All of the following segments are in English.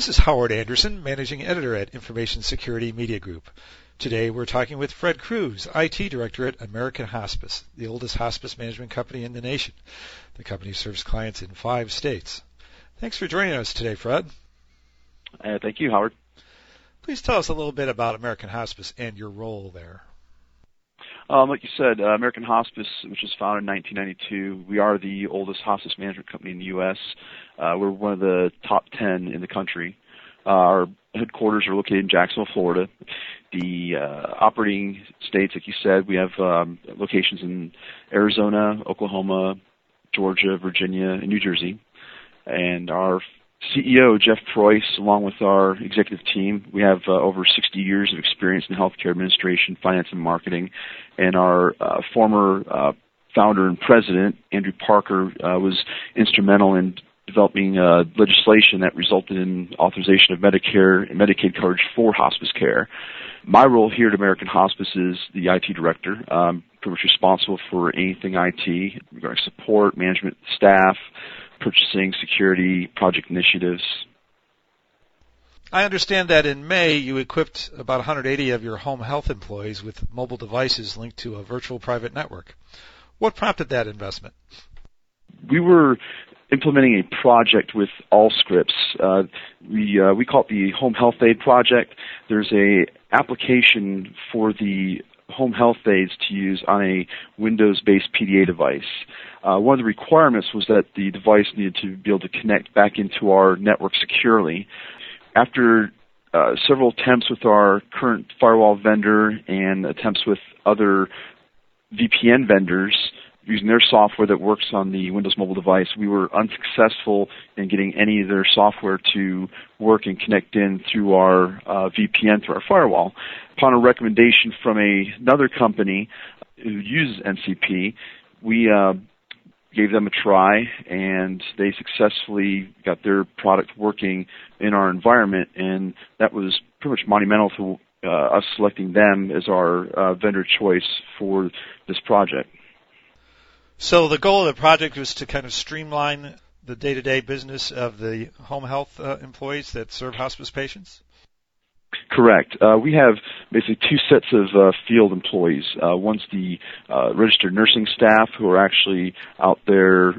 This is Howard Anderson, Managing Editor at Information Security Media Group. Today we're talking with Fred Cruz, IT Director at American Hospice, the oldest hospice management company in the nation. The company serves clients in five states. Thanks for joining us today, Fred. Uh, thank you, Howard. Please tell us a little bit about American Hospice and your role there. Um, like you said, uh, American Hospice, which was founded in 1992, we are the oldest hospice management company in the U.S. Uh, we're one of the top 10 in the country. Uh, our headquarters are located in Jacksonville, Florida. The uh, operating states, like you said, we have um, locations in Arizona, Oklahoma, Georgia, Virginia, and New Jersey. And our CEO Jeff Preuss, along with our executive team, we have uh, over 60 years of experience in healthcare administration, finance, and marketing. And our uh, former uh, founder and president, Andrew Parker, uh, was instrumental in developing uh, legislation that resulted in authorization of Medicare and Medicaid coverage for hospice care. My role here at American Hospice is the IT director. I'm pretty much responsible for anything IT regarding support, management, staff, purchasing, security, project initiatives. I understand that in May you equipped about 180 of your home health employees with mobile devices linked to a virtual private network. What prompted that investment? We were implementing a project with Allscripts. Uh, we uh, we call it the Home Health Aid Project. There's a application for the home health aides to use on a Windows-based PDA device. Uh, one of the requirements was that the device needed to be able to connect back into our network securely. After uh, several attempts with our current firewall vendor and attempts with other VPN vendors, using their software that works on the Windows mobile device, we were unsuccessful in getting any of their software to work and connect in through our uh, VPN through our firewall. Upon a recommendation from a, another company who uses NCP, we uh, gave them a try and they successfully got their product working in our environment and that was pretty much monumental to uh, us selecting them as our uh, vendor choice for this project. So the goal of the project was to kind of streamline the day-to-day business of the home health uh, employees that serve hospice patients. Correct. Uh, we have basically two sets of uh, field employees. Uh, one's the uh, registered nursing staff who are actually out there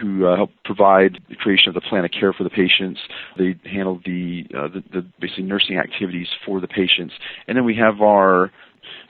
who uh, help provide the creation of the plan of care for the patients. They handle the, uh, the, the basically nursing activities for the patients, and then we have our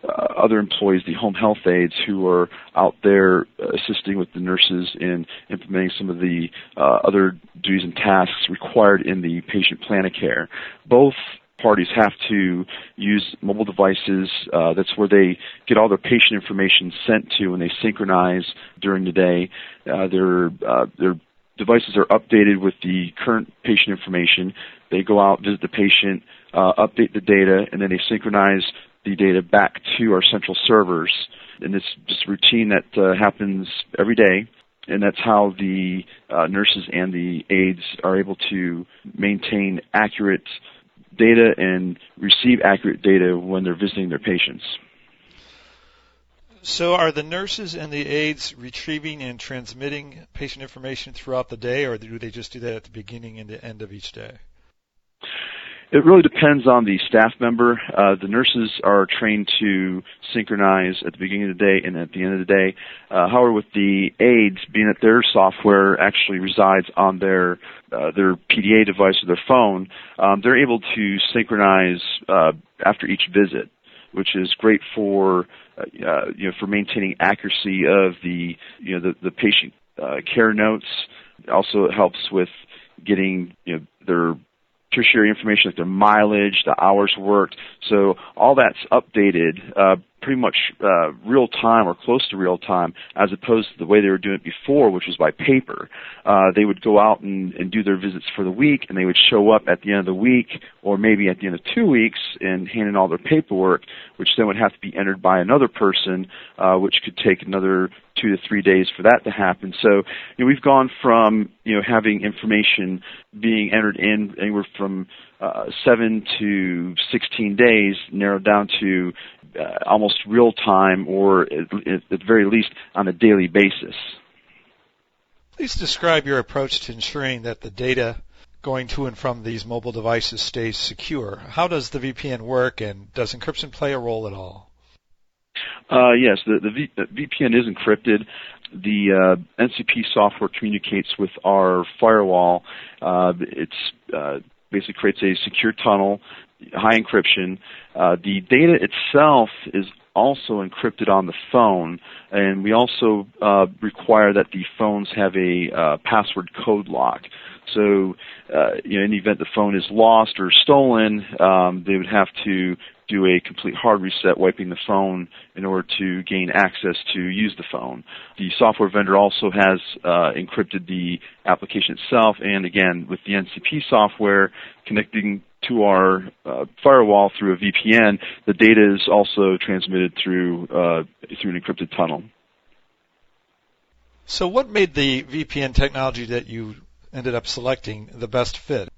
uh, other employees, the home health aides, who are out there assisting with the nurses in implementing some of the uh, other duties and tasks required in the patient plan of care. Both parties have to use mobile devices. Uh, that's where they get all their patient information sent to, and they synchronize during the day. Uh, their uh, their devices are updated with the current patient information. They go out, visit the patient, uh, update the data, and then they synchronize the data back to our central servers. And it's just a routine that uh, happens every day. And that's how the uh, nurses and the aides are able to maintain accurate data and receive accurate data when they're visiting their patients. So, are the nurses and the aides retrieving and transmitting patient information throughout the day, or do they just do that at the beginning and the end of each day? It really depends on the staff member. Uh, the nurses are trained to synchronize at the beginning of the day and at the end of the day. Uh, however, with the aides, being that their software actually resides on their uh, their PDA device or their phone, um, they're able to synchronize uh, after each visit, which is great for uh, uh, you know for maintaining accuracy of the you know the, the patient uh, care notes. Also, it helps with getting you know their tertiary information like their mileage, the hours worked. So all that's updated uh, pretty much uh, real time or close to real time, as opposed to the way they were doing it before, which was by paper. Uh, they would go out and, and do their visits for the week, and they would show up at the end of the week, or maybe at the end of two weeks, and hand in all their paperwork, which then would have to be entered by another person, uh, which could take another two to three days for that to happen. So you know, we've gone from you know having information being entered in anywhere from uh, seven to 16 days, narrowed down to uh, almost real time or at, at the very least on a daily basis. Please describe your approach to ensuring that the data going to and from these mobile devices stays secure. How does the VPN work, and does encryption play a role at all? Uh, yes, the, the, v, the, VPN is encrypted. The uh, NCP software communicates with our firewall. Uh, it's uh, basically creates a secure tunnel, high encryption. Uh, the data itself is also encrypted on the phone, and we also uh, require that the phones have a uh, password code lock. So, uh, you know, in the event the phone is lost or stolen, um, they would have to do a complete hard reset, wiping the phone in order to gain access to use the phone. The software vendor also has uh, encrypted the application itself, and again, with the NCP software connecting to our uh, firewall through a VPN, the data is also transmitted through uh, through an encrypted tunnel. So, what made the VPN technology that you ended up selecting the best fit?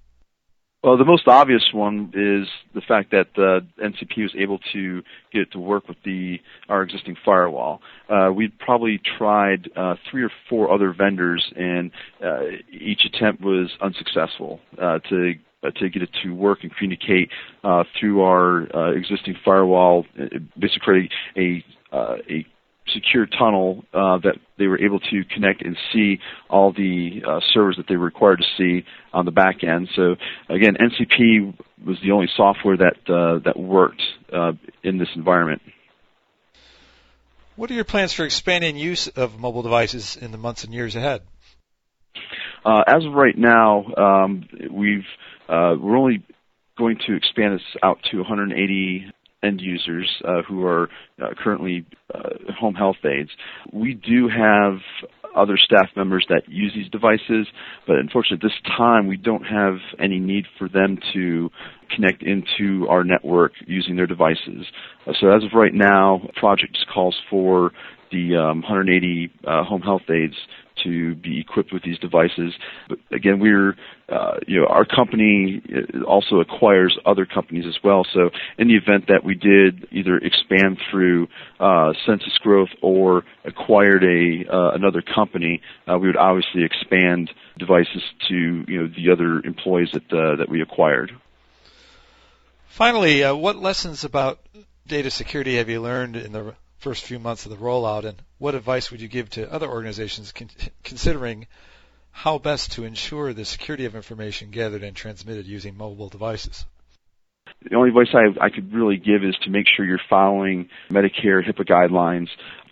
Well, the most obvious one is the fact that uh, NCP was able to get it to work with the our existing firewall. Uh, we probably tried uh, three or four other vendors, and uh, each attempt was unsuccessful uh, to to get it to work and communicate uh, through our uh, existing firewall, uh, basically a uh, a secure tunnel uh, that they were able to connect and see all the uh, servers that they were required to see on the back end. So again, NCP was the only software that uh, that worked uh, in this environment. What are your plans for expanding use of mobile devices in the months and years ahead? Uh, as of right now, um, we've uh, we're only going to expand this out to 180 end users uh, who are uh, currently uh, home health aides. We do have other staff members that use these devices, but unfortunately at this time we don't have any need for them to connect into our network using their devices. Uh, so as of right now, project calls for the um, 180 uh, home health aides to be equipped with these devices. But again, we're uh, you know our company also acquires other companies as well. So in the event that we did either expand through uh, census growth or acquired a uh, another company, uh, we would obviously expand devices to you know the other employees that uh, that we acquired. Finally, uh, what lessons about data security have you learned in the first few months of the rollout, and what advice would you give to other organizations con- considering how best to ensure the security of information gathered and transmitted using mobile devices? The only advice I, I could really give is to make sure you're following Medicare HIPAA guidelines.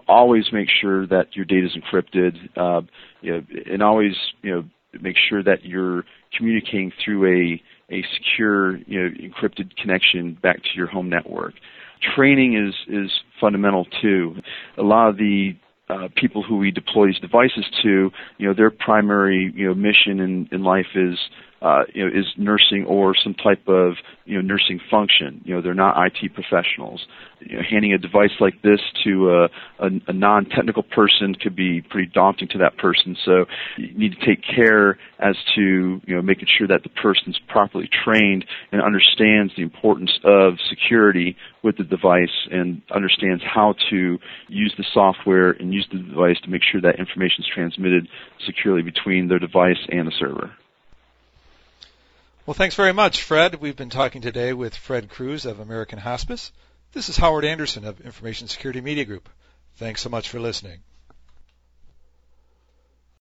Always make sure that your data is encrypted, uh, you know, and always you know make sure that you're communicating through a a secure, you know, encrypted connection back to your home network training is is fundamental too. A lot of the uh, people who we deploy these devices to, you know, their primary you know mission in, in life is uh, you know, is nursing or some type of you know nursing function. You know, they're not IT professionals. You know, handing a device like this to a, a, a non-technical person could be pretty daunting to that person. So you need to take care as to you know making sure that the person's properly trained and understands the importance of security with the device and understands how to use the software and use the device to make sure that information is transmitted securely between their device and the server. Well, thanks very much, Fred. We've been talking today with Fred Cruz of American Hospice. This is Howard Anderson of Information Security Media Group. Thanks so much for listening.